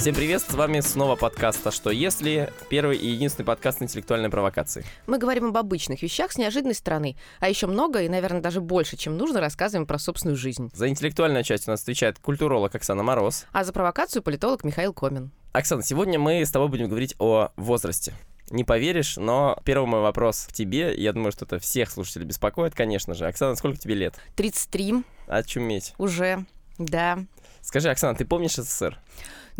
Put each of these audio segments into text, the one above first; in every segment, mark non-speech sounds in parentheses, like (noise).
Всем привет, с вами снова подкаст «А что если?» Первый и единственный подкаст интеллектуальной провокации. Мы говорим об обычных вещах с неожиданной стороны, а еще много и, наверное, даже больше, чем нужно, рассказываем про собственную жизнь. За интеллектуальную часть у нас отвечает культуролог Оксана Мороз. А за провокацию политолог Михаил Комин. Оксана, сегодня мы с тобой будем говорить о возрасте. Не поверишь, но первый мой вопрос к тебе, я думаю, что это всех слушателей беспокоит, конечно же. Оксана, сколько тебе лет? 33 Очуметь. уже, да. Скажи, Оксана, ты помнишь СССР?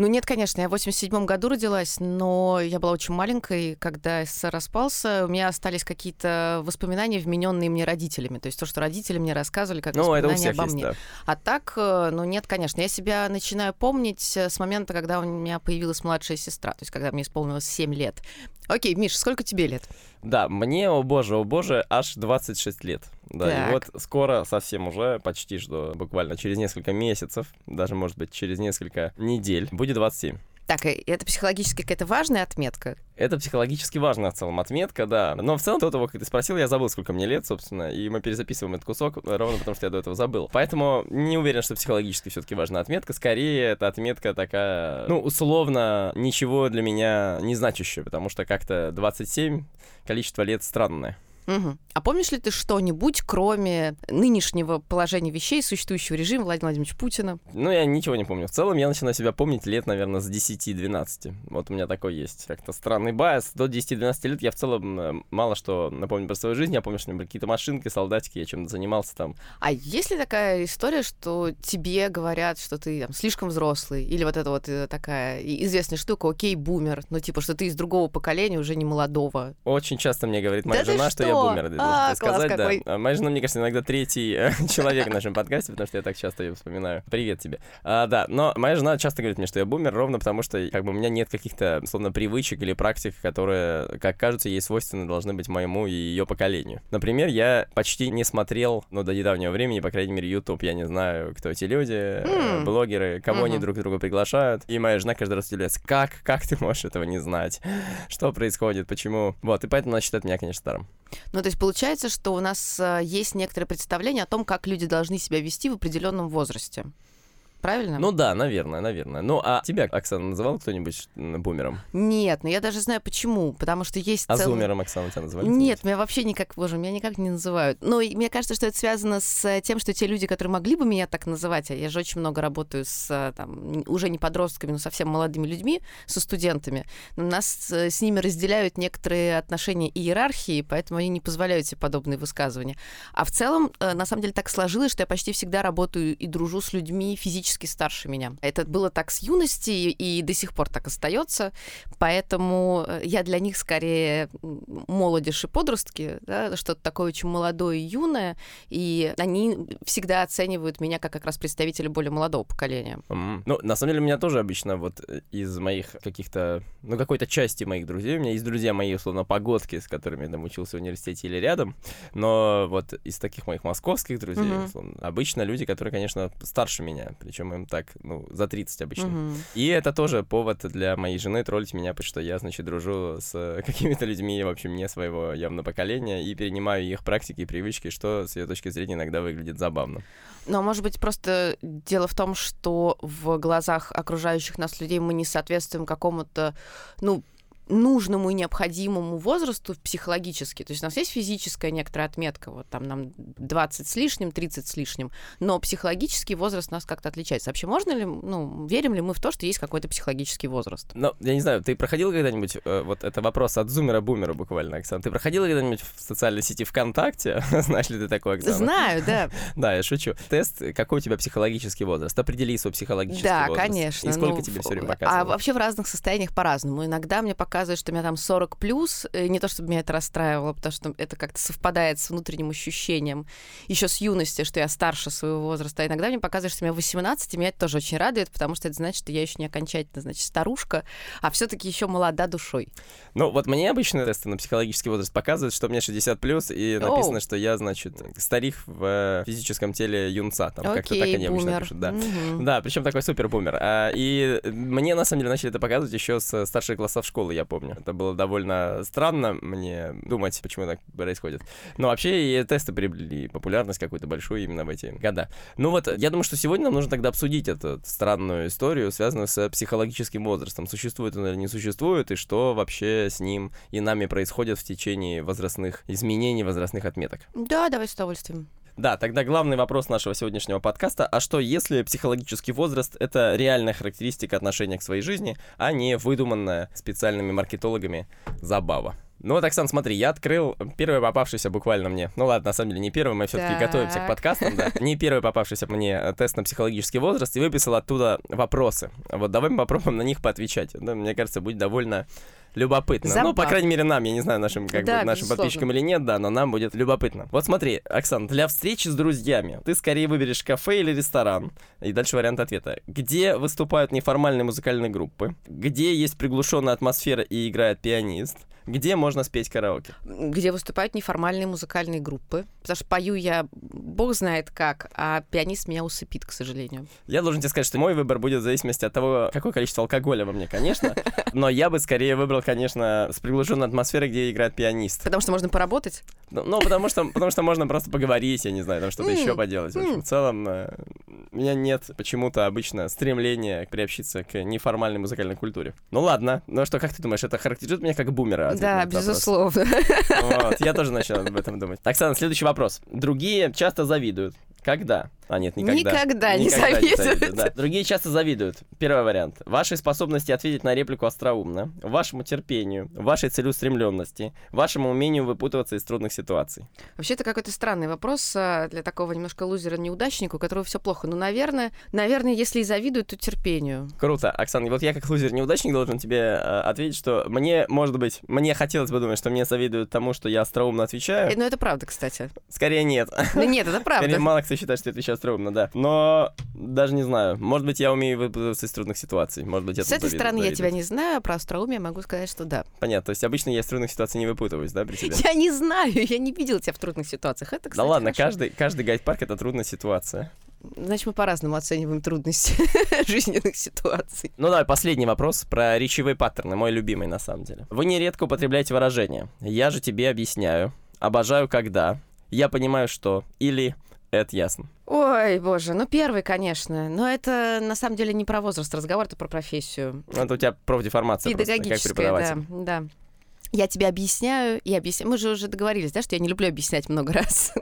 Ну нет, конечно, я в 87 году родилась, но я была очень маленькой, когда СССР распался. У меня остались какие-то воспоминания, вмененные мне родителями. То есть то, что родители мне рассказывали, как Ну, воспоминания обо есть, мне. да. А так, э, ну нет, конечно. Я себя начинаю помнить э, с момента, когда у меня появилась младшая сестра, то есть когда мне исполнилось 7 лет. Окей, Миш, сколько тебе лет? Да, мне, о боже, о боже, аж 26 лет. Да, и Так. вот скоро совсем уже, почти что буквально через несколько месяцев, даже, может быть, через несколько недель, будет 27. Так, и это психологически какая-то важная отметка. Это психологически важная в целом отметка, да. Но в целом до того, как ты спросил, я забыл, сколько мне лет, собственно, и мы перезаписываем этот кусок ровно потому, что я до этого забыл. Поэтому не уверен, что психологически все-таки важная отметка. Скорее, эта отметка такая, ну, условно, ничего для меня не значащая, потому что как-то 27 количество лет странное. Мгм. А помнишь ли ты что-нибудь, кроме нынешнего положения вещей, существующего режима Владимира Владимировича Путина? Ну, я ничего не помню. В целом, я начинаю себя помнить лет, наверное, с 10-12. Вот у меня такой есть. Как-то странный bias. До 10-12 лет я в целом э, мало что напомню про свою жизнь. Я помню, что у меня были какие-то машинки, солдатики, я чем-то занимался там. А есть ли такая история, что тебе говорят, что ты там, слишком взрослый? Или вот это вот э, такая известная штука, okay, boomer, ну типа, что ты из другого поколения, уже не молодого. Очень часто мне говорит моя Да жена, что? я что? Бумер. А, сказать, да. какой. Моя жена, мне кажется, иногда третий э, (laughs) человек в нашем подкасте, потому что я так часто ее вспоминаю. Привет тебе. А, да, но моя жена часто говорит мне, что я бумер, ровно потому что как бы у меня нет каких-то, словно, привычек или практик, которые, как кажется, ей свойственны должны быть моему и ее поколению. Например, я почти не смотрел, ну, до недавнего времени, по крайней мере, YouTube. Я не знаю, кто эти люди, э, блогеры, кого они друг друга приглашают. И моя жена каждый раз удивляется, как, как ты можешь этого не знать? (laughs) Что происходит, почему? Вот, и поэтому она считает меня, конечно, старым. Ну, то есть получается, что у нас э, есть некоторое представление о том, как люди должны себя вести в определенном возрасте. Правильно? Ну да, наверное, наверное. Ну, а тебя, Оксана, называл кто-нибудь бумером? Нет, но я даже знаю почему. Потому что есть А целый- зумером, Оксана, тебя называли? Нет, меня вообще никак, боже, меня никак не называют. Но и мне кажется, что это связано с э, тем, что те люди, которые могли бы меня так называть, а я же очень много работаю с э, там, уже не подростками, но совсем молодыми людьми, со студентами, но нас э, с ними разделяют некоторые отношения и иерархии, поэтому они не позволяют себе подобные высказывания. А в целом, на самом деле, так сложилось, что я почти всегда работаю и дружу с людьми физически старше меня. Это было так с юности и до сих пор так остается, поэтому э, я для них скорее молодежь и подростки, да, что-то такое очень молодое и юное, и они всегда оценивают меня как как раз представителя более молодого поколения. М, Ну, на самом деле, у меня тоже обычно вот э, из моих каких-то, ну, какой-то части моих друзей, у меня есть друзья мои, условно, погодки, с которыми я там учился в университете или рядом, но вот из таких моих московских друзей, Мгм. условно, обычно люди, которые, конечно, старше меня, причем им так, ну, за 30 обычно. Мгм. И это тоже повод для моей жены троллить меня, потому что я, значит, дружу с (laughs) какими-то людьми, в общем, не своего явно поколения, и перенимаю их практики и привычки, что, с ее точки зрения, иногда выглядит забавно. Но, может быть, просто дело в том, что в глазах окружающих нас людей мы не соответствуем какому-то, ну, нужному и необходимому возрасту психологически. То есть у нас есть физическая некоторая отметка, вот там нам 20 с лишним, 30 с лишним, но психологический возраст у нас как-то отличается. Вообще можно ли, ну, верим ли мы в то, что есть какой-то психологический возраст? Ну, я не знаю, ты проходил когда-нибудь, э, вот это вопрос от зумера-бумера буквально, Оксана, ты проходила когда-нибудь в социальной сети ВКонтакте? (laughs) Знаешь ли ты такой, Оксана? Знаю, да. (laughs) Да, я шучу. Тест, какой у тебя психологический возраст? Определи свой психологический Да, возраст. конечно. И сколько ну, тебе все время А показывало? вообще в разных состояниях по-разному. Иногда мне показывают, что у меня там 40 плюс. э, Не то, чтобы меня это расстраивало, потому что это как-то совпадает с внутренним ощущением еще с юности, что я старше своего возраста. А иногда мне показывают, что мне 18, и меня это тоже очень радует, потому что это значит, что я еще не окончательно, значит, старушка, а все-таки еще молода душой. Ну, вот мне обычно тесты на психологический возраст показывают, что мне 60 плюс, и написано, Оу. что я, значит, старик в э, физическом теле юнца. Там как-то так Окей, они обычно бумер. пишут, да. Мгм. Да, причем такой супер бумер. А, и мне на самом деле начали это показывать еще с старших классов школы. Я помню. Это было довольно странно мне думать, почему так происходит. Но вообще и тесты приобрели популярность какую-то большую именно в эти года. Ну вот, я думаю, что сегодня нам нужно тогда обсудить эту странную историю, связанную с психологическим возрастом. Существует он или не существует, и что вообще с ним и нами происходит в течение возрастных изменений, возрастных отметок. Да, давай с удовольствием. Да, тогда главный вопрос нашего сегодняшнего подкаста, а что если психологический возраст — это реальная характеристика отношения к своей жизни, а не выдуманная специальными маркетологами забава? Ну вот, Оксан, смотри, я открыл первый попавшийся буквально мне. Ну ладно, на самом деле не первый, мы все-таки готовимся к подкастам, да. Не первый попавшийся мне тест на психологический возраст и выписал оттуда вопросы. Вот давай мы попробуем на них поотвечать. Да, мне кажется, будет довольно любопытно. Забав. Ну, по крайней мере, нам, я не знаю, нашим, как да, бы, нашим подписчикам или нет, да, но нам будет любопытно. Вот смотри, Оксан, для встречи с друзьями ты скорее выберешь кафе или ресторан. И дальше вариант ответа. Где выступают неформальные музыкальные группы? Где есть приглушенная атмосфера и играет пианист? Где можно спеть караоке? Где выступают неформальные музыкальные группы. Потому что пою я бог знает как, а пианист меня усыпит, к сожалению. Я должен тебе сказать, что мой выбор будет в зависимости от того, какое количество алкоголя во мне, конечно. (laughs) Но я бы скорее выбрал, конечно, с приглушенной атмосферой, где играет пианист. Потому что можно поработать? Ну, ну потому, что, потому что можно просто поговорить, я не знаю, там что-то еще поделать. В, общем, в целом, э, у меня нет почему-то обычно стремления приобщиться к неформальной музыкальной культуре. Ну ладно, ну что, как ты думаешь, это характеризует меня как бумера? Да, безусловно. Вот, я тоже начал об этом думать. Оксана, следующий вопрос. Другие часто завидуют. Когда? А, нет, никогда. Никогда, никогда не завидуют. Не завидуют да. Другие часто завидуют. Первый вариант. Вашей способности ответить на реплику остроумно, вашему терпению, вашей целеустремленности, вашему умению выпутываться из трудных ситуаций. Вообще, это какой-то странный вопрос а, для такого немножко лузера-неудачника, у которого все плохо. Ну, наверное, наверное, если и завидуют, то терпению. Круто. Оксана, вот я как лузер-неудачник должен тебе э, ответить, что мне, может быть, мне хотелось бы думать, что мне завидуют тому, что я остроумно отвечаю. Э, ну, это правда, кстати. Скорее нет. Ну, нет, это (laughs) правда. Скорее мало кто считает, что я отвечаю остроумно, да. Но даже не знаю. Может быть, я умею выпутываться из трудных ситуаций. Может быть, это С этой стороны я тебя не знаю, а про остроумие могу сказать, что да. Понятно. То есть обычно я из трудных ситуаций не выпутываюсь, да, при тебе? Я не знаю, я не видел тебя в трудных ситуациях. Это, кстати, Да ладно, хорошо. каждый, каждый гайд-парк — это трудная ситуация. Значит, мы по-разному оцениваем трудности (laughs) жизненных ситуаций. Ну да, последний вопрос про речевые паттерны, мой любимый на самом деле. Вы нередко употребляете выражение «я же тебе объясняю», «обожаю когда», «я понимаю что» или это ясно. Ой, боже, ну первый, конечно. Но это на самом деле не про возраст разговор, это про профессию. Это у тебя профдеформация просто, как. Да, да. Я тебе объясняю и объясняю. Мы же уже договорились, да, что я не люблю объяснять много раз.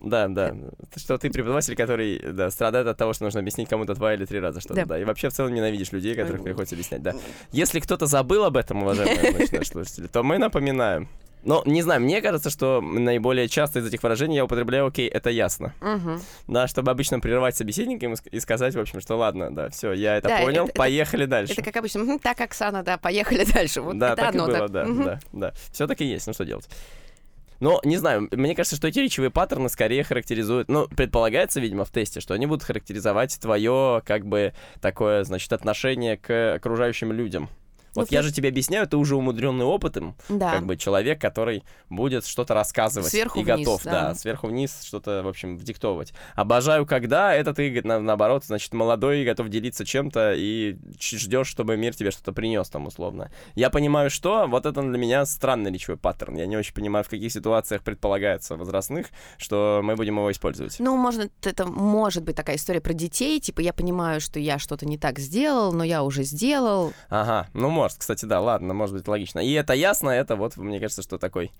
Да, да. Что ты преподаватель, который да, страдает от того, что нужно объяснить кому-то два или три раза что-то, да. да. И вообще в целом ненавидишь людей, которых приходится объяснять, да. Если кто-то забыл об этом, уважаемые (laughs) слушатели, то мы напоминаем. Но, не знаю, мне кажется, что наиболее часто из этих выражений я употребляю «окей, это ясно». Угу. Да, чтобы обычно прерывать собеседника и сказать, в общем, что ладно, да, все, я это да, понял, это, поехали это, дальше. Это как обычно, так, Оксана, да, поехали (laughs) дальше. Вот да, это так одно, и было, так. да, угу. да, да. Все таки есть, ну что делать? Но, не знаю, мне кажется, что эти речевые паттерны скорее характеризуют... Ну, предполагается, видимо, в тесте, что они будут характеризовать твое, как бы, такое, значит, отношение к окружающим людям. Вот ну, я же тебе объясняю, ты уже умудренный опытом, да. как бы человек, который будет что-то рассказывать сверху и вниз, готов, да. да, сверху вниз что-то, в общем, вдиктовывать. Обожаю, когда это ты, на, наоборот, значит, молодой, готов делиться чем-то и ждешь, чтобы мир тебе что-то принес там условно. Я понимаю, что вот это для меня странный речевой паттерн. Я не очень понимаю, в каких ситуациях предполагается возрастных, что мы будем его использовать. Ну, может, это может быть такая история про детей, типа я понимаю, что я что-то не так сделал, но я уже сделал. Ага, ну может, кстати, да, ладно, может быть, логично. И это ясно, это вот, мне кажется, что такой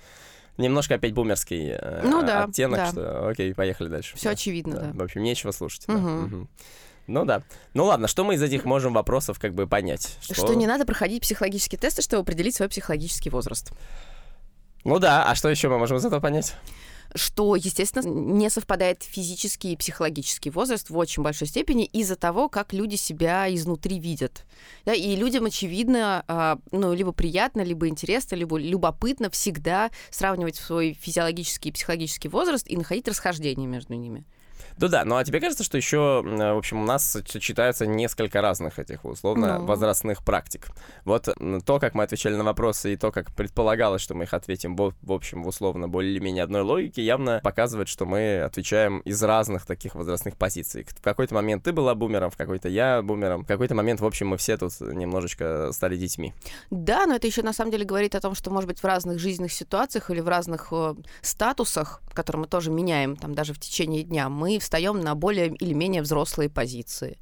немножко опять бумерский э, ну, да, оттенок, да. что окей, поехали дальше. Все да, очевидно, да. да. В общем, нечего слушать. Угу. Да. Угу. Ну да. Ну ладно, что мы из этих можем вопросов как бы понять? Что, что не надо проходить психологические тесты, чтобы определить свой психологический возраст. Ну да, а что еще мы можем из этого понять? Что, естественно, не совпадает физический и психологический возраст в очень большой степени из-за того, как люди себя изнутри видят. Да, и людям, очевидно, а, ну, либо приятно, либо интересно, либо любопытно всегда сравнивать свой физиологический и психологический возраст и находить расхождение между ними. Ну да, ну а тебе кажется, что еще, в общем, у нас читается несколько разных этих условно ну. возрастных практик. Вот то, как мы отвечали на вопросы, и то, как предполагалось, что мы их ответим, в общем, в условно более или менее одной логике, явно показывает, что мы отвечаем из разных таких возрастных позиций. В какой-то момент ты была бумером, в какой-то я бумером, в какой-то момент, в общем, мы все тут немножечко стали детьми. Да, но это еще на самом деле говорит о том, что, может быть, в разных жизненных ситуациях или в разных э, статусах, которые мы тоже меняем там даже в течение дня, мы встаем на более или менее взрослые позиции.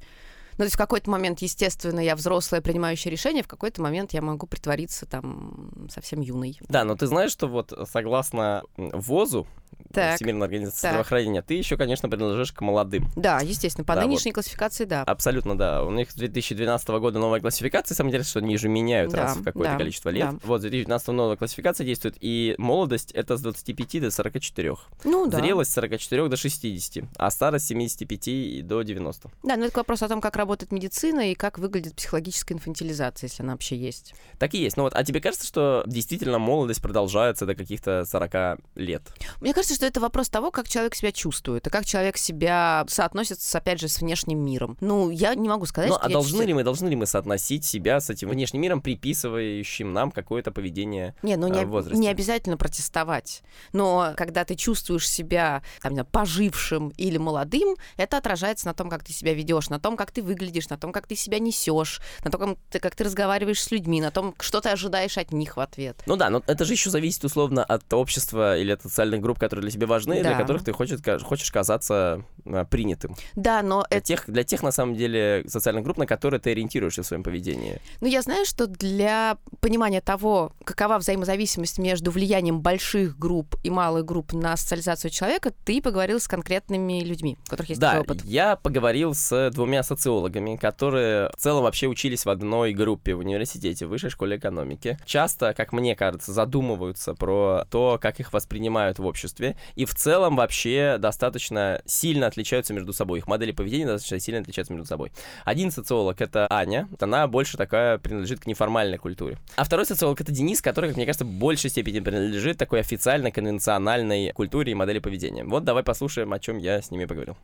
Ну, то есть в какой-то момент, естественно, я взрослая, принимающая решение, в какой-то момент я могу притвориться там совсем юной. Да, но ты знаешь, что вот согласно ВОЗу, так, Всемирной организации так. здравоохранения, ты еще, конечно, принадлежишь к молодым. Да, естественно, по да, нынешней вот. классификации, да. Абсолютно, да. У них с 2012 года новая классификация, самое интересное, что они же меняют да, раз в какое-то да, количество лет. Да. Вот, с 2012 новая классификация действует, и молодость — это с 25 до 44. Ну, да. Зрелость с 44 до 60, а старость с 75 до 90. Да, но это вопрос о том, как работает медицина и как выглядит психологическая инфантилизация, если она вообще есть. Так и есть. Ну вот, а тебе кажется, что действительно молодость продолжается до каких-то 40 лет? Мне кажется, что это вопрос того, как человек себя чувствует, и как человек себя соотносится, опять же, с внешним миром. Ну, я не могу сказать, ну, что а должны чувствую... ли мы, должны ли мы соотносить себя с этим внешним миром, приписывающим нам какое-то поведение не, ну, не, в возрасте? не обязательно протестовать. Но когда ты чувствуешь себя там, знаю, пожившим или молодым, это отражается на том, как ты себя ведешь, на том, как ты выглядишь, на том, как ты себя несешь, на том, как ты разговариваешь с людьми, на том, что ты ожидаешь от них в ответ. Ну да, но это же еще зависит условно от общества или от социальных групп, которые для тебя важны, да. для которых ты хочешь, хочешь казаться а, принятым. Да, но для это... тех, для тех на самом деле социальных групп, на которые ты ориентируешься в своем поведении. Ну я знаю, что для понимания того, какова взаимозависимость между влиянием больших групп и малых групп на социализацию человека, ты поговорил с конкретными людьми, у которых есть да, опыт. я поговорил с двумя социологами, которые в целом вообще учились в одной группе в университете, в высшей школе экономики. Часто, как мне кажется, задумываются про то, как их воспринимают в обществе, и в целом вообще достаточно сильно отличаются между собой. Их модели поведения достаточно сильно отличаются между собой. Один социолог — это Аня, она больше такая принадлежит к неформальной культуре. А второй социолог — это Денис, который, как мне кажется, в большей степени принадлежит такой официальной, конвенциональной культуре и модели поведения. Вот давай послушаем, о чем я с ними поговорил.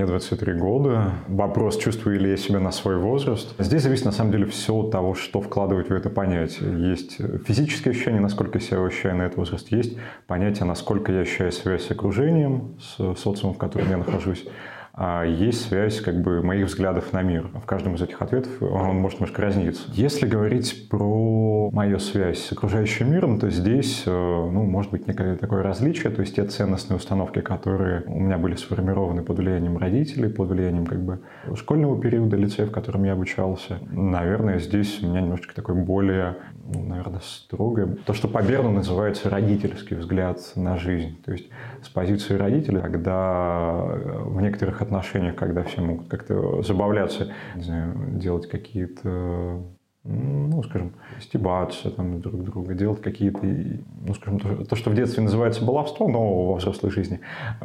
Мне 23 года. Вопрос, чувствую ли я себя на свой возраст. Здесь зависит, на самом деле, все от того, что вкладывать в это понятие. Есть физическое ощущение, насколько я себя ощущаю на этот возраст. Есть понятие, насколько я ощущаю связь с окружением, с социумом, в котором я нахожусь. А есть связь как бы моих взглядов на мир. В каждом из этих ответов он может немножко разниться. Если говорить про мою связь с окружающим миром, то здесь, э, ну, может быть некое такое различие, то есть те ценностные установки, которые у меня были сформированы под влиянием родителей, под влиянием как бы школьного периода лицея, в котором я обучался, наверное, здесь у меня немножечко такой более ну, наверное, строгое. То, что по Берну называется родительский взгляд на жизнь. То есть с позиции родителя, когда в некоторых отношениях, когда все могут как-то забавляться, знаю, делать какие-то ну, скажем, стебаться там друг друга, делать какие-то, ну, скажем, то, то, что в детстве называется баловство, но во взрослой жизни,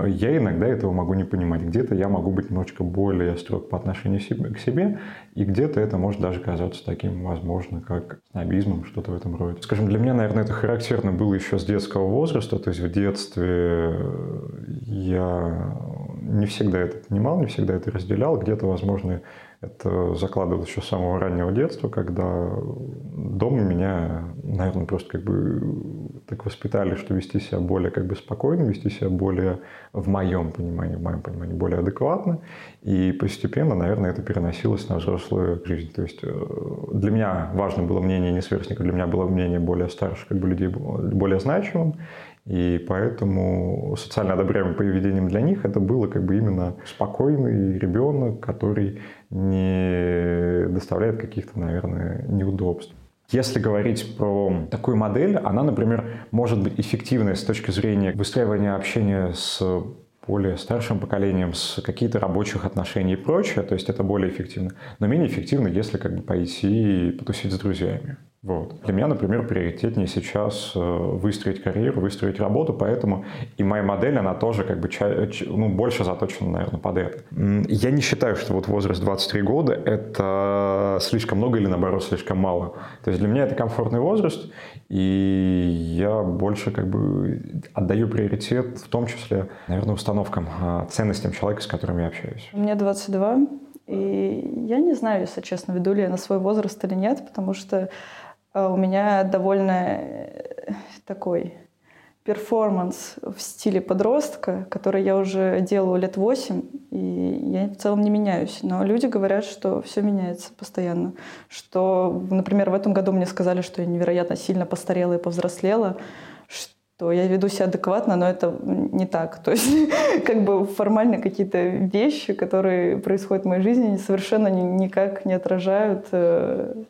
я иногда этого могу не понимать. Где-то я могу быть немножечко более строг по отношению к себе, и где-то это может даже казаться таким, возможно, как снобизмом, что-то в этом роде. Скажем, для меня, наверное, это характерно было еще с детского возраста, то есть в детстве я не всегда это понимал, не всегда это разделял, где-то, возможно, это закладывалось еще с самого раннего детства, когда дома меня, наверное, просто как бы так воспитали, что вести себя более как бы спокойно, вести себя более, в моем понимании, в моем понимании, более адекватно. И постепенно, наверное, это переносилось на взрослую жизнь. То есть э, для меня важно было мнение не сверстника, для меня было мнение более старших как бы, людей, более значимым. И поэтому социально одобряемым поведением для них это было как бы именно спокойный ребенок, который не доставляет каких-то, наверное, неудобств. Если говорить про такую модель, она, например, может быть эффективной с точки зрения выстраивания общения с более старшим поколением, с каких-то рабочих отношений и прочее, то есть это более эффективно. Но менее эффективно, если как бы пойти и потусить с друзьями. Вот. Для меня, например, приоритетнее сейчас э, выстроить карьеру, выстроить работу, поэтому и моя модель, она тоже как бы ну, больше заточена, наверное, под это. Я не считаю, что вот возраст 23 года — это слишком много или, наоборот, слишком мало. То есть для меня это комфортный возраст, и я больше как бы отдаю приоритет в том числе, наверное, установкам, а, ценностям человека, с которым я общаюсь. Мне 22, и я не знаю, если честно, веду ли я на свой возраст или нет, потому что а у меня довольно э, такой перформанс в стиле подростка, который я уже делаю лет восемь, и я в целом не меняюсь. Но люди говорят, что все меняется постоянно. Что, например, в этом году мне сказали, что я невероятно сильно постарела и повзрослела, что я веду себя адекватно, но это не так. То есть (laughs) как бы формально какие-то вещи, которые происходят в моей жизни, совершенно никак не отражают э,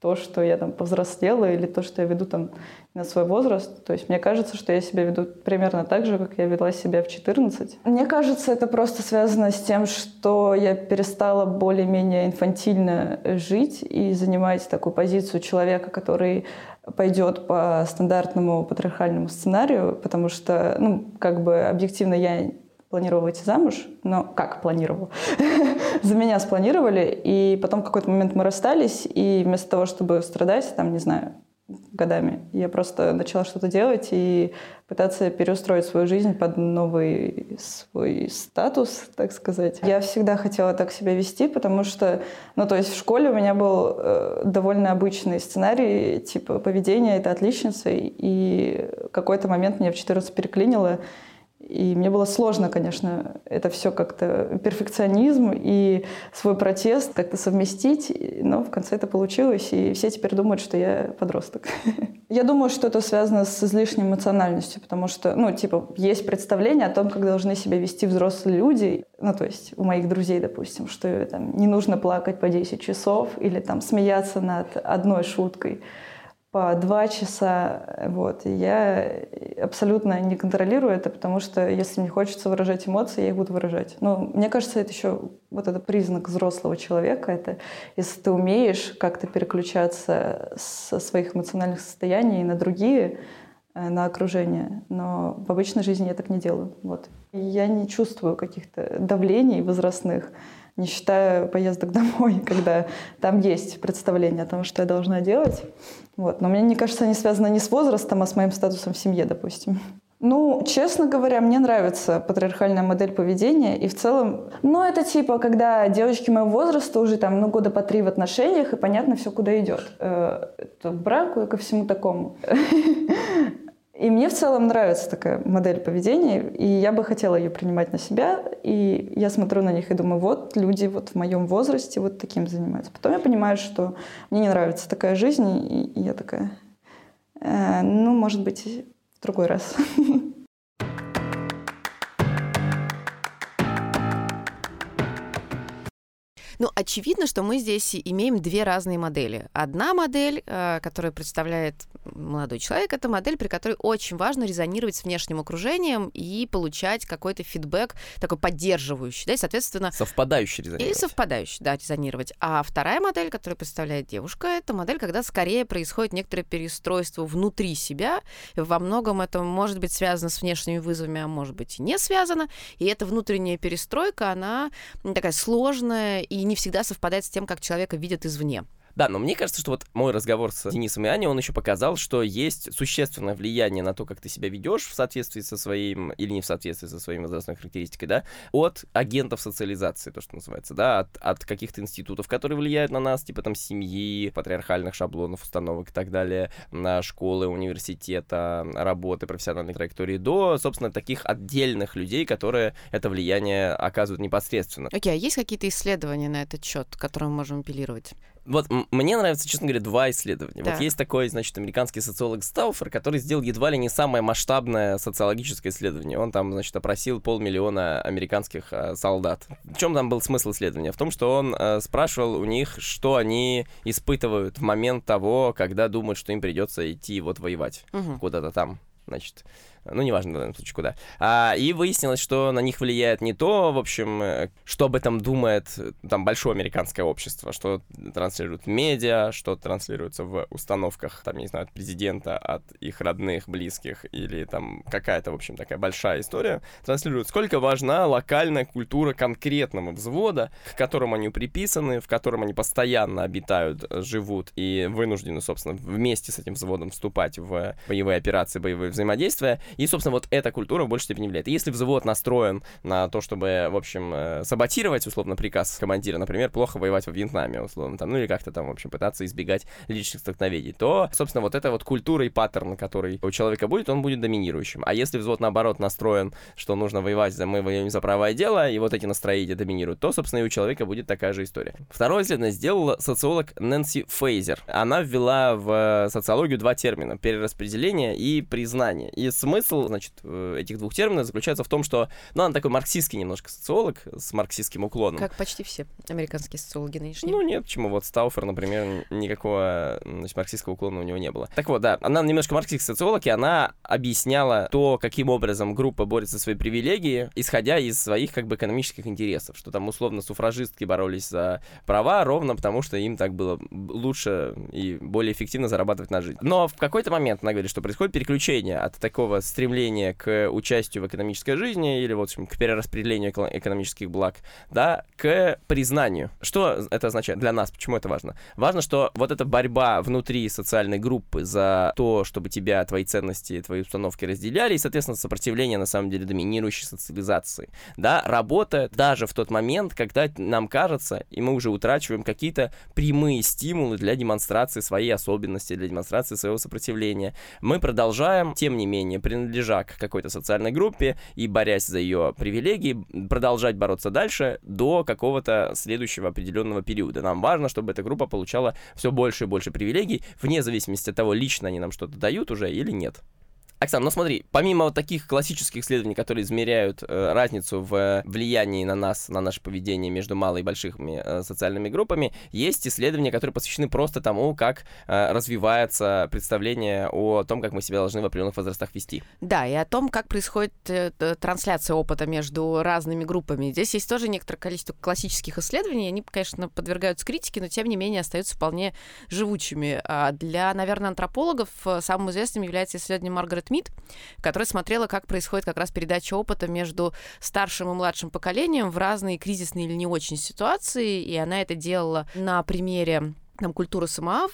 то, что я там повзрослела, или то, что я веду там на свой возраст. То есть мне кажется, что я себя веду примерно так же, как я вела себя в 14. Мне кажется, это просто связано с тем, что я перестала более-менее инфантильно жить и занимать такую позицию человека, который пойдет по стандартному патриархальному сценарию, потому что, ну, как бы объективно я планировала выйти замуж, но как планировала? (laughs) За меня спланировали, и потом в какой-то момент мы расстались, и вместо того, чтобы страдать, там, не знаю, годами, я просто начала что-то делать и пытаться переустроить свою жизнь под новый свой статус, так сказать. Я всегда хотела так себя вести, потому что, ну, то есть в школе у меня был э, довольно обычный сценарий, типа поведение — это отличница, и какой-то момент меня в 14 переклинило, и мне было сложно, конечно, это все как-то перфекционизм и свой протест как-то совместить, но в конце это получилось, и все теперь думают, что я подросток. (laughs) Я думаю, что это связано с излишней эмоциональностью, потому что, ну, типа, есть представление о том, как должны себя вести взрослые люди, ну, то есть у моих друзей, допустим, что там не нужно плакать по 10 часов или там смеяться над одной шуткой по два часа. Вот. И я абсолютно не контролирую это, потому что если мне хочется выражать эмоции, я их буду выражать. Но мне кажется, это еще вот это признак взрослого человека. Это если ты умеешь как-то переключаться со своих эмоциональных состояний на другие, э, на окружение. Но в обычной жизни я так не делаю. Вот. Я не чувствую каких-то давлений возрастных не считая поездок (laughs) домой, когда там есть представление о том, что я должна делать. Вот. Но мне не кажется, они связаны не с возрастом, а с моим статусом в семье, допустим. Ну, честно говоря, мне нравится патриархальная модель поведения, и в целом, ну, это типа, когда девочки моего возраста уже там, ну, года по три в отношениях, и понятно все, куда идет. Э, это к браку и ко всему такому. (laughs) И мне в целом нравится такая модель поведения, и я бы хотела ее принимать на себя. И я смотрю на них и думаю, вот люди вот в моем возрасте вот таким занимаются. Потом я понимаю, что мне не нравится такая жизнь, и, я такая, э, ну, может быть, в другой раз. (laughs) Ну, очевидно, что мы здесь имеем две разные модели. Одна модель, э, которая представляет молодой человек, это модель, при которой очень важно резонировать с внешним окружением и получать какой-то фидбэк такой поддерживающий, да, и, соответственно... Совпадающий резонировать. Или совпадающий, да, резонировать. А вторая модель, которую представляет девушка, это модель, когда скорее происходит некоторое переустройство внутри себя. Во многом это может быть связано с внешними вызовами, а может быть и не связано. И эта внутренняя перестройка, она такая сложная и не всегда совпадает с тем, как человека видят извне. Да, но мне кажется, что вот мой разговор с Денисом и Аней, он еще показал, что есть существенное влияние на то, как ты себя ведешь в соответствии со своим, или не в соответствии со своей возрастной характеристикой, да, от агентов социализации, то, что называется, да, от, от каких-то институтов, которые влияют на нас, типа там семьи, патриархальных шаблонов, установок и так далее, на школы, университета, работы, профессиональной траектории, до, собственно, таких отдельных людей, которые это влияние оказывают непосредственно. Окей, okay, а есть какие-то исследования на этот счет, которые мы можем апеллировать? Вот мне нравится, честно говоря, два исследования. Так. Вот есть такой, значит, американский социолог Стауфер, который сделал едва ли не самое масштабное социологическое исследование. Он там, значит, опросил полмиллиона американских э, солдат. В чем там был смысл исследования? В том, что он э, спрашивал у них, что они испытывают в момент того, когда думают, что им придется идти вот воевать угу. куда-то там, значит, ну, неважно в данном случае куда. А, и выяснилось, что на них влияет не то, в общем, э, что об этом думает там большое американское общество, что транслируют медиа, что транслируется в установках, там, не знаю, от президента, от их родных, близких, или там какая-то, в общем, такая большая история транслируют. Сколько важна локальная культура конкретного взвода, к которому они приписаны, в котором они постоянно обитают, живут и вынуждены, собственно, вместе с этим взводом вступать в боевые операции, боевые взаимодействия. И, собственно, вот эта культура в большей степени влияет. И если взвод настроен на то, чтобы, в общем, э, саботировать, условно, приказ командира, например, плохо воевать во Вьетнаме, условно, там, ну или как-то там, в общем, пытаться избегать личных столкновений, то, собственно, вот эта вот культура и паттерн, который у человека будет, он будет доминирующим. А если взвод, наоборот, настроен, что нужно воевать, за мы воюем за правое дело, и вот эти настроения доминируют, то, собственно, и у человека будет такая же история. Второе исследование сделала социолог Нэнси Фейзер. Она ввела в социологию два термина — перераспределение и признание. И смысл, значит, э, этих двух терминов заключается в том, что, ну, она такой марксистский немножко социолог с марксистским уклоном. Как почти все американские социологи нынешние. Ну, нет, почему. Вот Стауфер, например, никакого значит, марксистского уклона у него не было. Так вот, да, она немножко марксистский социолог, и она объясняла то, каким образом группа борется за свои привилегии, исходя из своих, как бы, экономических интересов, что там, условно, суфражистки боролись за права ровно потому, что им так было лучше и более эффективно зарабатывать на жизнь. Но в какой-то момент она говорит, что происходит переключение от такого стремления к участию в экономической жизни или, в общем, к перераспределению экономических благ, да, к признанию. Что это означает для нас? Почему это важно? Важно, что вот эта борьба внутри социальной группы за то, чтобы тебя, твои ценности, твои установки разделяли, и, соответственно, сопротивление, на самом деле, доминирующей социализации, да, работает даже в тот момент, когда нам кажется, и мы уже утрачиваем какие-то прямые стимулы для демонстрации своей особенности, для демонстрации своего сопротивления. Мы продолжаем, тем не менее, принадлежа к какой-то социальной группе и борясь за ее привилегии, продолжать бороться дальше до какого-то следующего определенного периода. Нам важно, чтобы эта группа получала все больше и больше привилегий, вне зависимости от того, лично они нам что-то дают уже или нет. Оксана, ну смотри, помимо вот таких классических исследований, которые измеряют э, разницу в влиянии на нас, на наше поведение между малой и большими э, социальными группами, есть исследования, которые посвящены просто тому, как э, развивается представление о том, как мы себя должны в определенных возрастах вести. Да, и о том, как происходит э, трансляция опыта между разными группами. Здесь есть тоже некоторое количество классических исследований. Они, конечно, подвергаются критике, но тем не менее остаются вполне живучими. А для, наверное, антропологов э, самым известным является исследование Маргарет Мид, которая смотрела, как происходит как раз передача опыта между старшим и младшим поколением в разные кризисные или не очень ситуации, и она это делала на примере там, культуры СМА,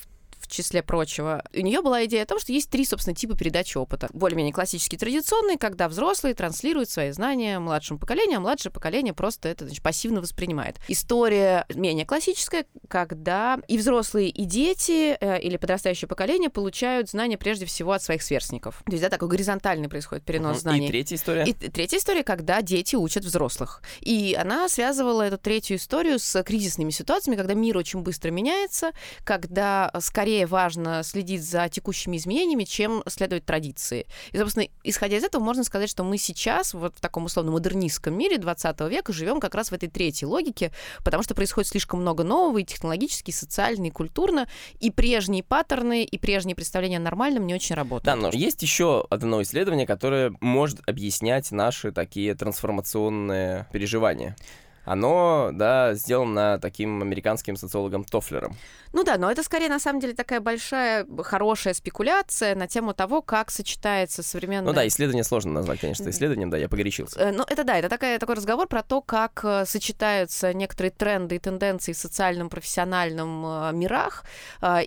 числе прочего, у нее была идея о том, что есть три, собственно, типа передачи опыта. Более-менее классический, традиционный, когда взрослые транслируют свои знания младшему поколению, а младшее поколение просто это значит, пассивно воспринимает. История менее классическая, когда и взрослые, и дети э, или подрастающее поколение получают знания прежде всего от своих сверстников. То есть, да, такой горизонтальный происходит перенос uh-huh. знаний. И третья история? И третья история, когда дети учат взрослых. И она связывала эту третью историю с кризисными ситуациями, когда мир очень быстро меняется, когда скорее скорее важно следить за текущими изменениями, чем следовать традиции. И, собственно, исходя из этого, можно сказать, что мы сейчас вот в таком условно модернистском мире 20 века живем как раз в этой третьей логике, потому что происходит слишком много нового и технологически, и социально, и культурно, и прежние паттерны, и прежние представления о нормальном не очень работают. Да, но есть еще одно исследование, которое может объяснять наши такие трансформационные переживания оно, да, сделано таким американским социологом Тофлером. Ну да, но это скорее на самом деле такая большая, хорошая спекуляция на тему того, как сочетается современное... Ну да, исследование сложно назвать, конечно, исследованием, да, я погорячился. Э, ну это да, это такая, такой разговор про то, как э, сочетаются некоторые тренды и тенденции в социальном, профессиональном э, мирах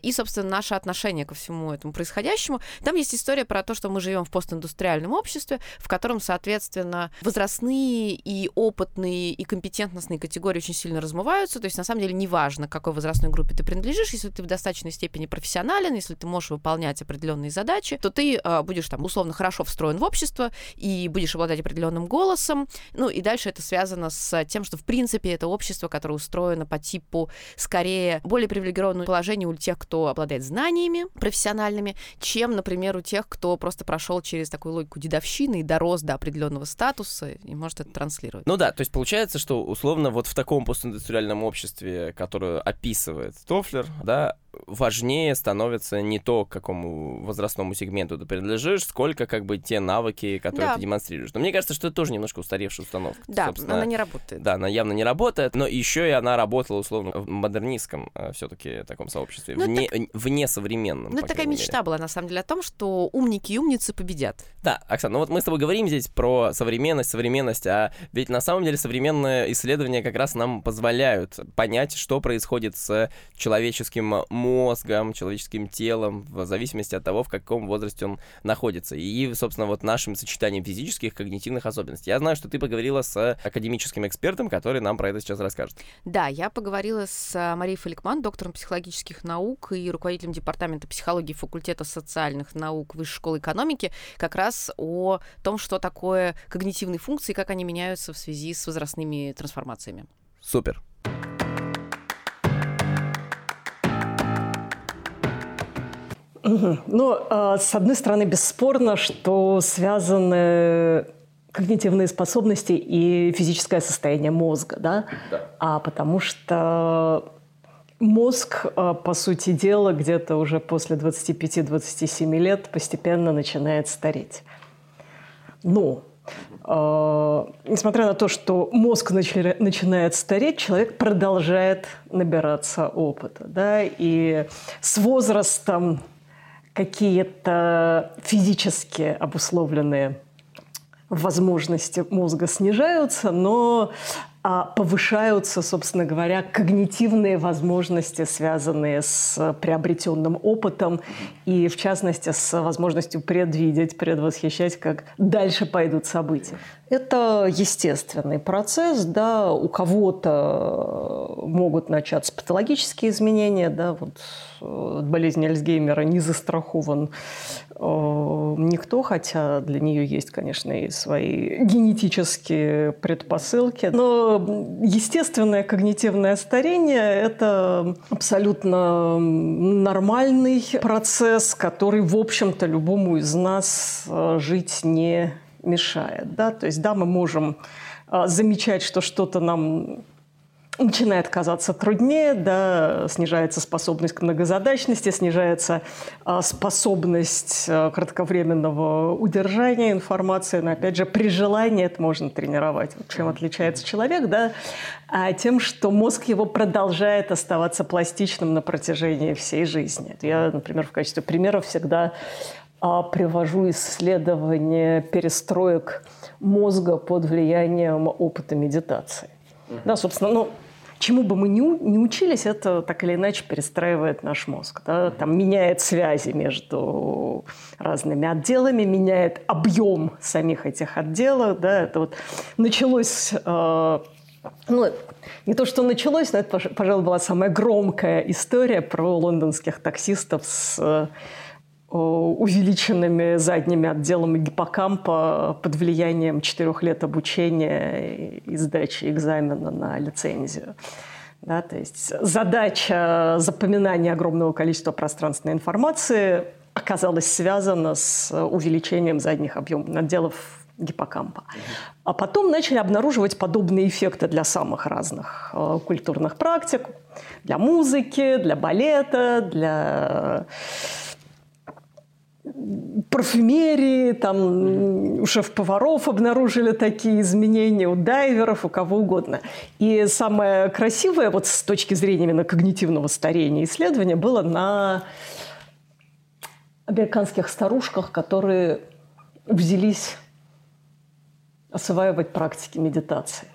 и, собственно, наше отношение ко всему этому происходящему. Там есть история про то, что мы живем в постиндустриальном обществе, в котором, соответственно, возрастные и опытные и компетентностные категории очень сильно размываются. То есть, на самом деле, неважно, к какой возрастной группе ты принадлежишь, если ты в достаточной степени профессионален, если ты можешь выполнять определенные задачи, то ты э, будешь там условно хорошо встроен в общество и будешь обладать определенным голосом. Ну и дальше это связано с тем, что в принципе это общество, которое устроено по типу скорее более привилегированного положения у тех, кто обладает знаниями профессиональными, чем, например, у тех, кто просто прошел через такую логику дедовщины и дорос до определенного статуса и может это транслировать. Ну да, то есть получается, что условно вот в таком постиндустриальном обществе, которое описывает Тофлер, да, важнее становится не то, к какому возрастному сегменту ты принадлежишь, сколько как бы те навыки, которые Да. ты демонстрируешь. Но мне кажется, что это тоже немножко устаревшая установка. Да, Собственно, она не работает. Да, она явно не работает, но еще и она работала условно в модернистском все-таки таком сообществе, Ну, вне, вне современном. Ну, это такая мере. мечта была, на самом деле, о том, что умники и умницы победят. Да, Оксана, ну вот мы с тобой говорим здесь про современность, современность, а ведь на самом деле современные исследования как раз нам позволяют понять, что происходит с человеческим мозгом, человеческим телом, в зависимости от того, в каком возрасте он находится. И, собственно, вот нашим сочетанием физических, когнитивных особенностей. Я знаю, что ты поговорила с академическим экспертом, который нам про это сейчас расскажет. Да, я поговорила с а, Марией Фаликман, доктором психологических наук и руководителем департамента психологии факультета социальных наук Высшей школы экономики, как раз о том, что такое когнитивные функции и как они меняются в связи с возрастными трансформациями. Супер. Мгм. Ну, а, с одной стороны, бесспорно, что связаны когнитивные способности и физическое состояние мозга, да? А потому что мозг, а, по сути дела, где-то уже после 25-27 лет постепенно начинает стареть. Но э, несмотря на то, что мозг начи- начинает стареть, человек продолжает набираться опыта. Да? И с возрастом какие-то физически обусловленные возможности мозга снижаются, но а, повышаются, собственно говоря, когнитивные возможности, связанные с приобретенным опытом и, в частности, с возможностью предвидеть, предвосхищать, как дальше пойдут события. Это естественный процесс, да, у кого-то могут начаться патологические изменения, да, вот э, от болезни Альцгеймера не застрахован э, никто, хотя для нее есть, конечно, и свои генетические предпосылки. Но естественное когнитивное старение – это абсолютно нормальный процесс, который, в общем-то, любому из нас э, жить не мешает. Да? То есть, да, мы можем э, замечать, что что-то нам начинает казаться труднее, да, снижается способность к многозадачности, снижается а, способность а, кратковременного удержания информации, но опять же при желании это можно тренировать. Вот чем отличается человек, да, а тем, что мозг его продолжает оставаться пластичным на протяжении всей жизни. Я, например, в качестве примера всегда а, привожу исследования перестроек мозга под влиянием опыта медитации. Да, собственно, ну, чему бы мы ни, у- ни учились, это так или иначе перестраивает наш мозг. Да? Там меняет связи между разными отделами, меняет объем самих этих отделов. Да? Это вот началось... э, ну, не то, что началось, но это, пож- пожалуй, была самая громкая история про лондонских таксистов с увеличенными задними отделами гиппокампа под влиянием четырех лет обучения и сдачи экзамена на лицензию. Да, то есть задача запоминания огромного количества пространственной информации оказалась связана с увеличением задних объемов отделов гиппокампа. А потом начали обнаруживать подобные эффекты для самых разных э, культурных практик, для музыки, для балета, для парфюмерии, там у шеф-поваров обнаружили такие изменения, у дайверов, у кого угодно. И самое красивое вот с точки зрения именно когнитивного старения исследование было на американских старушках, которые взялись осваивать практики медитации.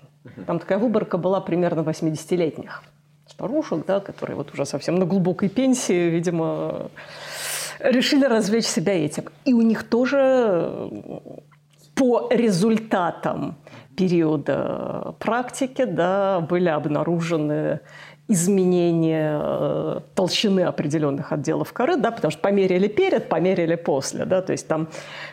Там такая выборка была примерно 80-летних старушек, да, которые вот уже совсем на глубокой пенсии, видимо, решили развлечь себя этим. И у них тоже э, по результатам периода практики да, были обнаружены изменения э, толщины определенных отделов коры, да, потому что померили перед, померили после. Да, то есть там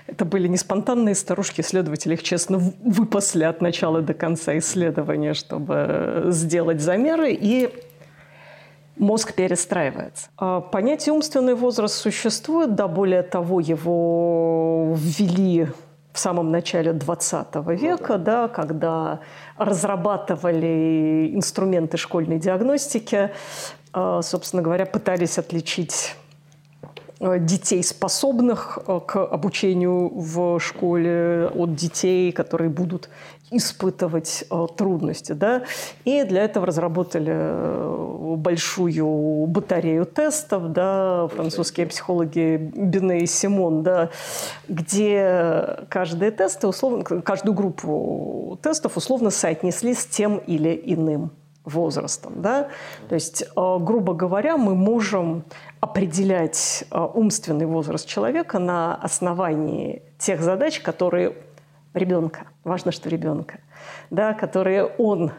это были не спонтанные старушки, исследователи их честно выпасли от начала до конца исследования, чтобы сделать замеры. И мозг перестраивается. А Понятие умственный возраст существует, да, более того, его ввели в самом начале 20 века, да, когда разрабатывали инструменты школьной диагностики, собственно говоря, пытались отличить детей, способных э, к обучению в школе, от детей, которые будут испытывать э, трудности. Да? И для этого разработали большую батарею тестов, да, французские психологи Бене и Симон, да, где каждые тесты, условно, каждую группу тестов условно соотнесли с тем или иным возрастом. Да? То есть, грубо говоря, мы можем определять э, умственный возраст человека на основании тех задач, которые ребенка, важно, что ребенка, да, которые он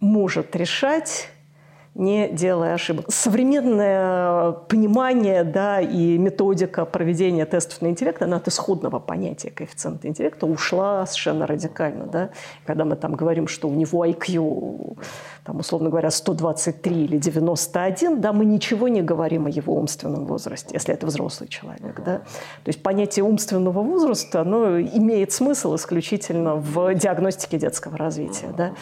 может решать не делая ошибок. Современное понимание да, и методика проведения тестов на интеллект, она от исходного понятия коэффициента интеллекта ушла совершенно радикально. Да? Когда мы там говорим, что у него IQ, там, условно говоря, 123 или 91, да, мы ничего не говорим о его умственном возрасте, если это взрослый человек. Да? То есть понятие умственного возраста, оно имеет смысл исключительно в диагностике детского развития. Да?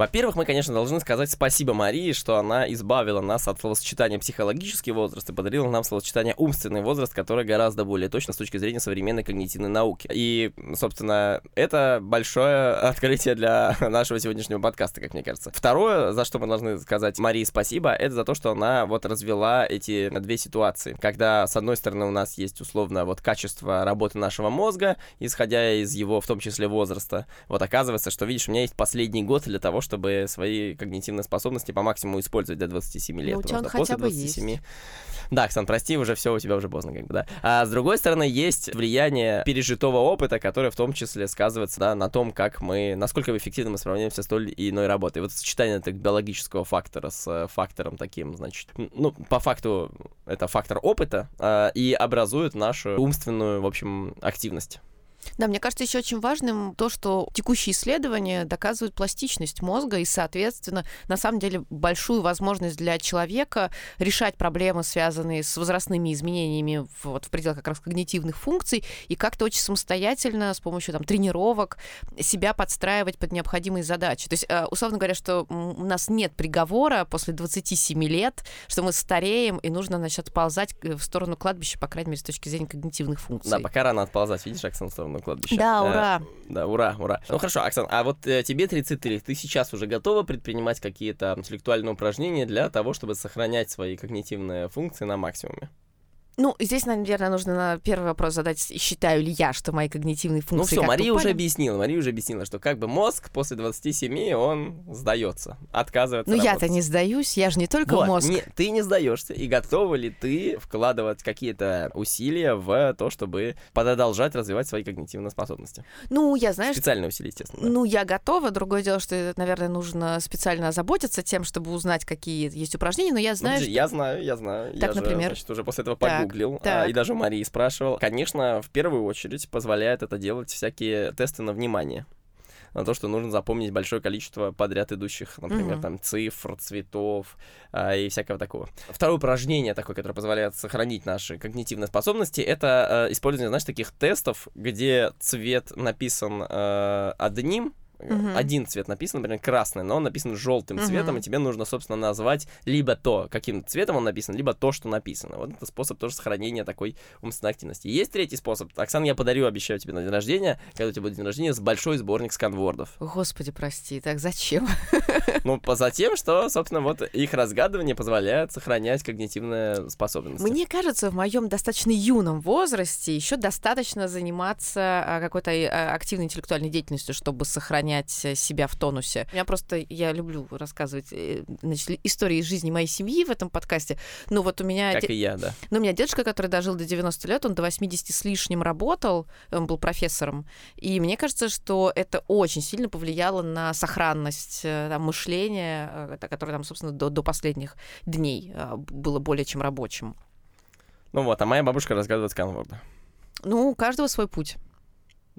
Во-первых, мы, конечно, должны сказать спасибо Марии, что она избавила нас от словосочетания психологический возраст и подарила нам словосочетание умственный возраст, которое гораздо более точно с точки зрения современной когнитивной науки. И, собственно, это большое открытие для (laughs) нашего сегодняшнего подкаста, как мне кажется. Второе, за что мы должны сказать Марии спасибо, это за то, что она вот развела эти две ситуации. Когда, с одной стороны, у нас есть условно вот качество работы нашего мозга, исходя из его, в том числе, возраста. Вот оказывается, что, видишь, у меня есть последний год для того, чтобы свои когнитивные способности по максимуму использовать до 27 лет. Ну, у тебя он хотя бы 27... есть. Да, Оксан, прости, уже все, у тебя уже поздно, как бы, да. А с другой стороны, есть влияние пережитого опыта, которое в том числе сказывается, да, на том, как мы, насколько эффективно мы справляемся с той или иной работой. Вот сочетание этого биологического фактора с э, фактором таким, значит, ну, по факту это фактор опыта э, и образует нашу умственную, в общем, активность. Да, мне кажется, еще очень важным то, что текущие исследования доказывают пластичность мозга и, соответственно, на самом деле большую возможность для человека решать проблемы, связанные с возрастными изменениями в, вот, в пределах как раз когнитивных функций, и как-то очень самостоятельно с помощью там, тренировок себя подстраивать под необходимые задачи. То есть, э, условно говоря, что у нас нет приговора после 27 лет, что мы стареем, и нужно, значит, отползать в сторону кладбища, по крайней мере, с точки зрения когнитивных функций. Да, пока рано отползать, видишь, Оксана, на кладбище. Да, ура. Э, да, ура, ура. Ну хорошо, Оксан, а вот э, тебе 33, ты сейчас уже готова предпринимать какие-то интеллектуальные упражнения для того, чтобы сохранять свои когнитивные функции на максимуме? Ну, здесь, наверное, нужно на первый вопрос задать, считаю ли я, что мои когнитивные функции... Ну все, Мария уже объяснила, Мария уже объяснила, что как бы мозг после 27, он сдается, отказывается Ну я-то не сдаюсь, я же не только вот, мозг. Не, ты не сдаешься, и готова ли ты вкладывать какие-то усилия в то, чтобы продолжать развивать свои когнитивные способности? Ну, я знаю... Специальные усилия, естественно. Ну, я готова, другое дело, что, наверное, нужно специально озаботиться тем, чтобы узнать, какие есть упражнения, но я знаю... Ну, что... Я знаю, я знаю. Так, я например? Же, значит, уже после этого погуглил гуглил, а, и даже Марии спрашивал. Конечно, в первую очередь позволяет это делать всякие тесты на внимание на то, что нужно запомнить большое количество подряд идущих, например, mm-hmm. там цифр, цветов а, и всякого такого. Второе упражнение такое, которое позволяет сохранить наши когнитивные способности, это а, использование, знаешь, таких тестов, где цвет написан а, одним, Угу. Один цвет написан, например, красный, но он написан желтым угу. цветом, и тебе нужно, собственно, назвать либо то, каким цветом он написан, либо то, что написано. Вот это способ тоже сохранения такой умственной активности. Есть третий способ. Оксана, я подарю, обещаю тебе на день рождения, когда у тебя будет день рождения, с большой сборник сканвордов. Господи, прости, так зачем? (laughs) Ну, за тем, что, собственно, вот их разгадывание позволяет сохранять когнитивные способности. Мне кажется, в моем достаточно юном возрасте еще достаточно заниматься а, какой-то а, активной интеллектуальной деятельностью, чтобы сохранять сохранять э, себя в тонусе. Я просто, я люблю рассказывать э, значит, истории из жизни моей семьи в этом подкасте. Ну вот у меня... Как де... и я, да. Ну у меня дедушка, который дожил до 90 лет, он до 80 с лишним работал, он был профессором. И мне кажется, что это очень сильно повлияло на сохранность э, там, мышления, которое там, собственно, до, до последних дней было более чем рабочим. Ну вот, а моя бабушка рассказывает сканворда. Ну, у каждого свой путь.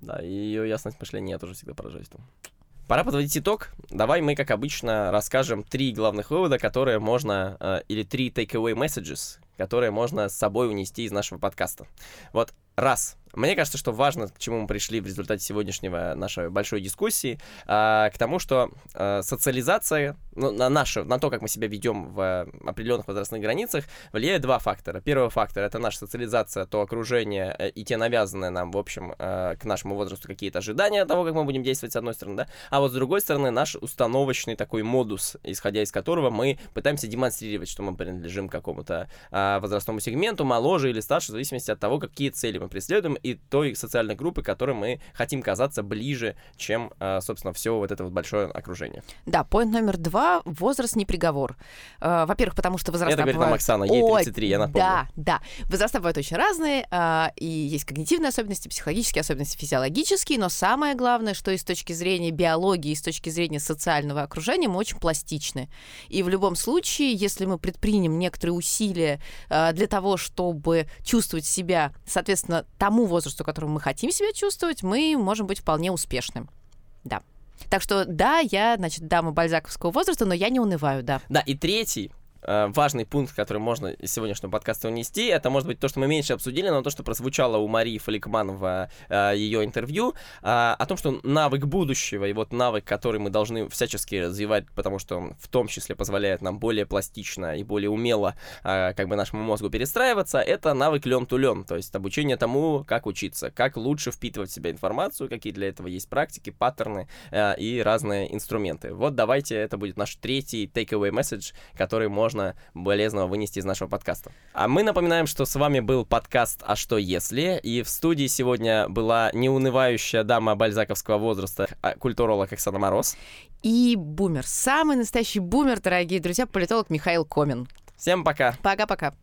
Да, и ее ясность мышления я тоже всегда поражаюсь. Пора подводить итог. Давай мы, как обычно, расскажем три главных вывода, которые можно, э, или три takeaway messages, которые можно с собой унести из нашего подкаста. Вот раз, мне кажется, что важно, к чему мы пришли в результате сегодняшнего нашей большой дискуссии, а, к тому, что а, социализация, ну, на наше, на то, как мы себя ведем в определенных возрастных границах, влияет два фактора. Первый фактор — это наша социализация, то окружение э, и те навязанные нам, в общем, э, к нашему возрасту какие-то ожидания того, как мы будем действовать, с одной стороны, да, а вот с другой стороны наш установочный такой модус, исходя из которого мы пытаемся демонстрировать, что мы принадлежим какому-то а, возрастному сегменту, моложе или старше, в зависимости от того, какие цели мы преследуем, и той социальной группы, которой мы хотим казаться ближе, чем, а, собственно, все вот это вот большое окружение. Да, поинт номер два — возраст не приговор. А, во-первых, потому что возраста Это говорит бывают... нам Оксана, ей Ой, 33, я напомню. Да, да. Возраста бывают очень разные, а, и есть когнитивные особенности, психологические особенности, физиологические, но самое главное, что и с точки зрения биологии, и с точки зрения социального окружения мы очень пластичны. И в любом случае, если мы предпримем некоторые усилия для того, чтобы чувствовать себя, соответственно, тому возрасту, которому мы хотим себя чувствовать, мы можем быть вполне успешным. Да. Так что да, я, значит, дама бальзаковского возраста, но я не унываю, да. Да, и третий важный пункт, который можно из сегодняшнего подкаста унести, это может быть то, что мы меньше обсудили, но то, что прозвучало у Марии Фаликман в э, ее интервью, э, о том, что навык будущего и вот навык, который мы должны всячески развивать, потому что он в том числе позволяет нам более пластично и более умело э, как бы нашему мозгу перестраиваться, это навык learn to learn, то есть обучение тому, как учиться, как лучше впитывать в себя информацию, какие для этого есть практики, паттерны э, и разные инструменты. Вот давайте это будет наш третий takeaway message, который можно полезного вынести из нашего подкаста. А мы напоминаем, что с вами был подкаст «А что если?» И в студии сегодня была неунывающая дама бальзаковского возраста, а, культуролог Оксана Мороз. И бумер, самый настоящий бумер, дорогие друзья, политолог Михаил Комин. Всем пока! Пока-пока.